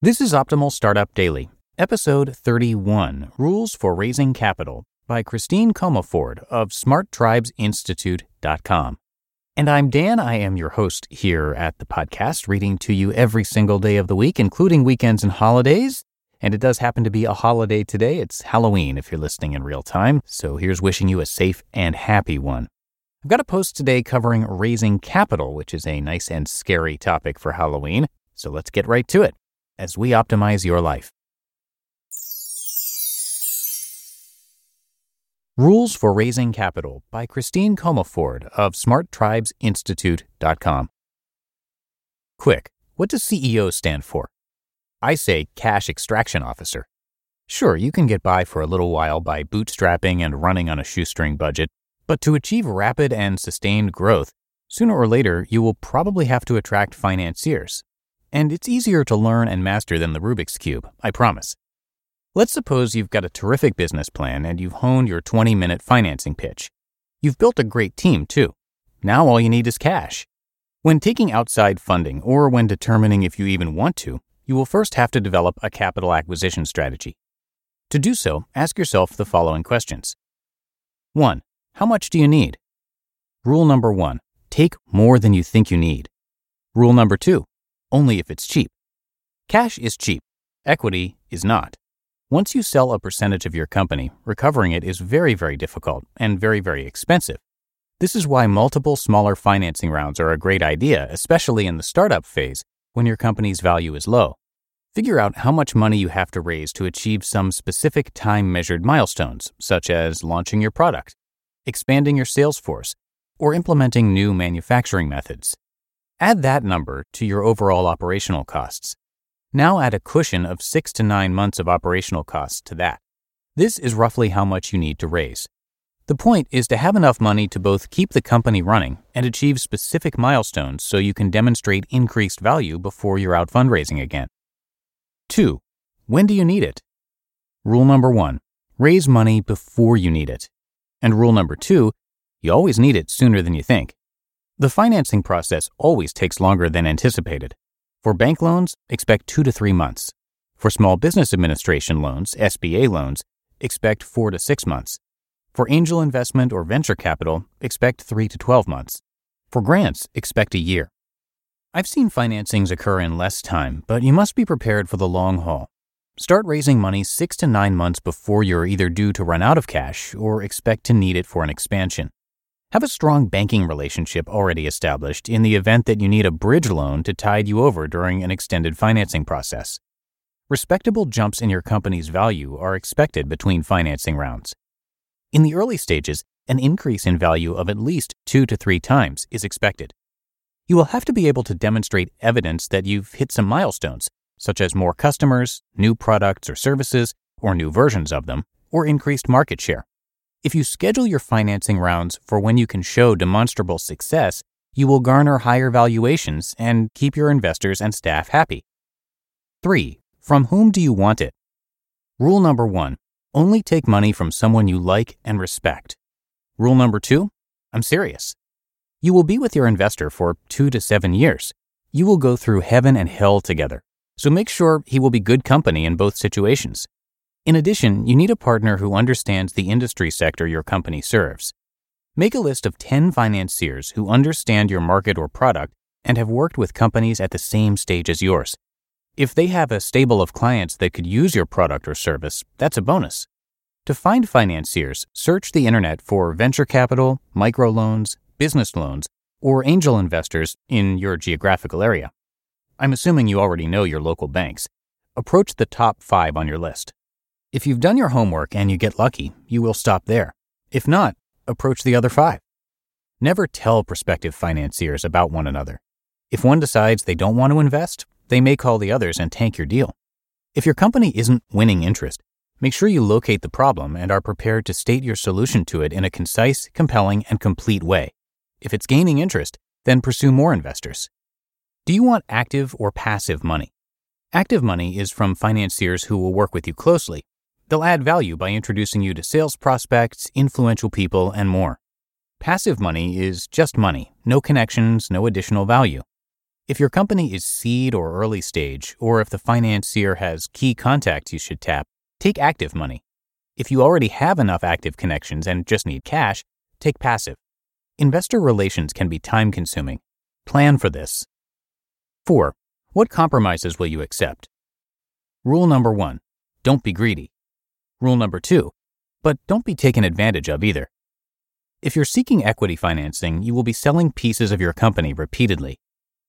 This is Optimal Startup Daily, episode 31, Rules for Raising Capital by Christine Comaford of smarttribesinstitute.com. And I'm Dan. I am your host here at the podcast, reading to you every single day of the week, including weekends and holidays. And it does happen to be a holiday today. It's Halloween if you're listening in real time. So here's wishing you a safe and happy one. I've got a post today covering raising capital, which is a nice and scary topic for Halloween. So let's get right to it as we optimize your life. Rules for Raising Capital by Christine Comaford of smarttribesinstitute.com. Quick, what does CEO stand for? I say Cash Extraction Officer. Sure, you can get by for a little while by bootstrapping and running on a shoestring budget, but to achieve rapid and sustained growth, sooner or later you will probably have to attract financiers. And it's easier to learn and master than the Rubik's Cube, I promise. Let's suppose you've got a terrific business plan and you've honed your 20 minute financing pitch. You've built a great team, too. Now all you need is cash. When taking outside funding or when determining if you even want to, you will first have to develop a capital acquisition strategy. To do so, ask yourself the following questions 1. How much do you need? Rule number 1 Take more than you think you need. Rule number 2 Only if it's cheap. Cash is cheap, equity is not. Once you sell a percentage of your company, recovering it is very, very difficult and very, very expensive. This is why multiple smaller financing rounds are a great idea, especially in the startup phase when your company's value is low. Figure out how much money you have to raise to achieve some specific time measured milestones, such as launching your product, expanding your sales force, or implementing new manufacturing methods. Add that number to your overall operational costs now add a cushion of six to nine months of operational costs to that. This is roughly how much you need to raise. The point is to have enough money to both keep the company running and achieve specific milestones so you can demonstrate increased value before you're out fundraising again. 2. When do you need it? Rule number 1 Raise money before you need it. And rule number 2 You always need it sooner than you think. The financing process always takes longer than anticipated. For bank loans, expect two to three months. For Small Business Administration loans, SBA loans, expect four to six months. For angel investment or venture capital, expect three to 12 months. For grants, expect a year. I've seen financings occur in less time, but you must be prepared for the long haul. Start raising money six to nine months before you're either due to run out of cash or expect to need it for an expansion. Have a strong banking relationship already established in the event that you need a bridge loan to tide you over during an extended financing process. Respectable jumps in your company's value are expected between financing rounds. In the early stages, an increase in value of at least two to three times is expected. You will have to be able to demonstrate evidence that you've hit some milestones, such as more customers, new products or services, or new versions of them, or increased market share. If you schedule your financing rounds for when you can show demonstrable success, you will garner higher valuations and keep your investors and staff happy. 3. From whom do you want it? Rule number 1 Only take money from someone you like and respect. Rule number 2 I'm serious. You will be with your investor for two to seven years. You will go through heaven and hell together, so make sure he will be good company in both situations. In addition, you need a partner who understands the industry sector your company serves. Make a list of 10 financiers who understand your market or product and have worked with companies at the same stage as yours. If they have a stable of clients that could use your product or service, that's a bonus. To find financiers, search the internet for venture capital, microloans, business loans, or angel investors in your geographical area. I'm assuming you already know your local banks. Approach the top five on your list. If you've done your homework and you get lucky, you will stop there. If not, approach the other five. Never tell prospective financiers about one another. If one decides they don't want to invest, they may call the others and tank your deal. If your company isn't winning interest, make sure you locate the problem and are prepared to state your solution to it in a concise, compelling, and complete way. If it's gaining interest, then pursue more investors. Do you want active or passive money? Active money is from financiers who will work with you closely. They'll add value by introducing you to sales prospects, influential people, and more. Passive money is just money, no connections, no additional value. If your company is seed or early stage, or if the financier has key contacts you should tap, take active money. If you already have enough active connections and just need cash, take passive. Investor relations can be time consuming. Plan for this. 4. What compromises will you accept? Rule number one don't be greedy. Rule number two, but don't be taken advantage of either. If you're seeking equity financing, you will be selling pieces of your company repeatedly.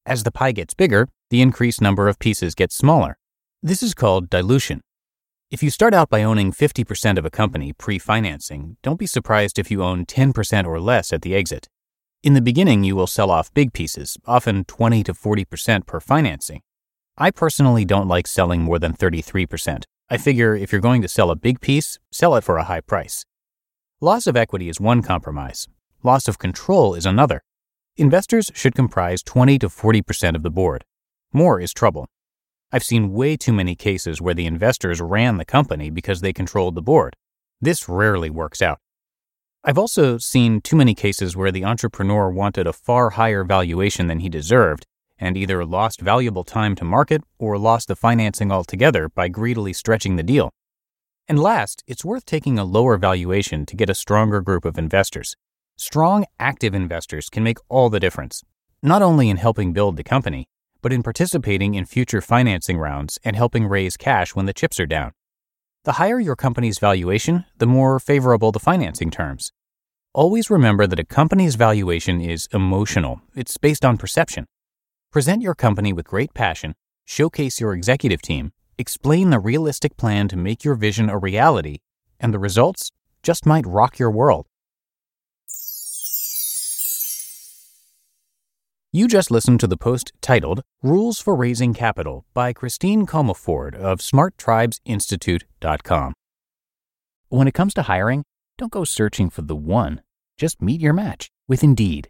As the pie gets bigger, the increased number of pieces gets smaller. This is called dilution. If you start out by owning 50% of a company pre financing, don't be surprised if you own 10% or less at the exit. In the beginning, you will sell off big pieces, often 20 to 40% per financing. I personally don't like selling more than 33%. I figure if you're going to sell a big piece, sell it for a high price. Loss of equity is one compromise. Loss of control is another. Investors should comprise 20 to 40% of the board. More is trouble. I've seen way too many cases where the investors ran the company because they controlled the board. This rarely works out. I've also seen too many cases where the entrepreneur wanted a far higher valuation than he deserved and either lost valuable time to market or lost the financing altogether by greedily stretching the deal. And last, it's worth taking a lower valuation to get a stronger group of investors. Strong, active investors can make all the difference, not only in helping build the company, but in participating in future financing rounds and helping raise cash when the chips are down. The higher your company's valuation, the more favorable the financing terms. Always remember that a company's valuation is emotional, it's based on perception. Present your company with great passion, showcase your executive team, explain the realistic plan to make your vision a reality, and the results just might rock your world. You just listened to the post titled Rules for Raising Capital by Christine Comaford of SmartTribesInstitute.com. When it comes to hiring, don't go searching for the one. Just meet your match with Indeed.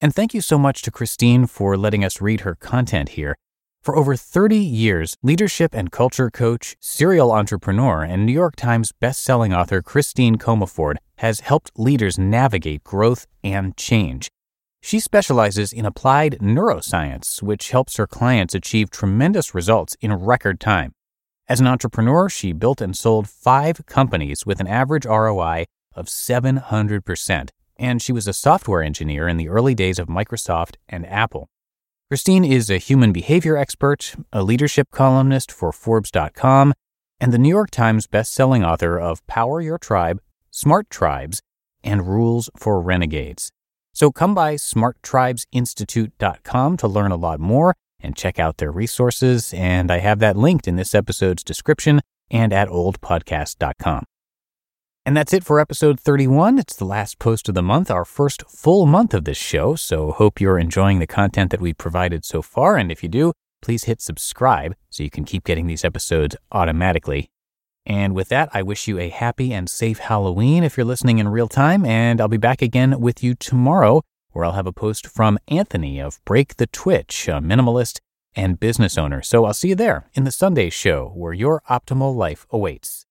And thank you so much to Christine for letting us read her content here. For over 30 years, leadership and culture coach, serial entrepreneur, and New York Times bestselling author Christine Comaford has helped leaders navigate growth and change. She specializes in applied neuroscience, which helps her clients achieve tremendous results in record time. As an entrepreneur, she built and sold five companies with an average ROI of 700%, and she was a software engineer in the early days of Microsoft and Apple. Christine is a human behavior expert, a leadership columnist for Forbes.com, and the New York Times bestselling author of Power Your Tribe, Smart Tribes, and Rules for Renegades. So come by smarttribesinstitute.com to learn a lot more and check out their resources. And I have that linked in this episode's description and at oldpodcast.com. And that's it for episode 31. It's the last post of the month, our first full month of this show. So hope you're enjoying the content that we've provided so far. And if you do, please hit subscribe so you can keep getting these episodes automatically. And with that, I wish you a happy and safe Halloween if you're listening in real time. And I'll be back again with you tomorrow, where I'll have a post from Anthony of Break the Twitch, a minimalist and business owner. So I'll see you there in the Sunday show where your optimal life awaits.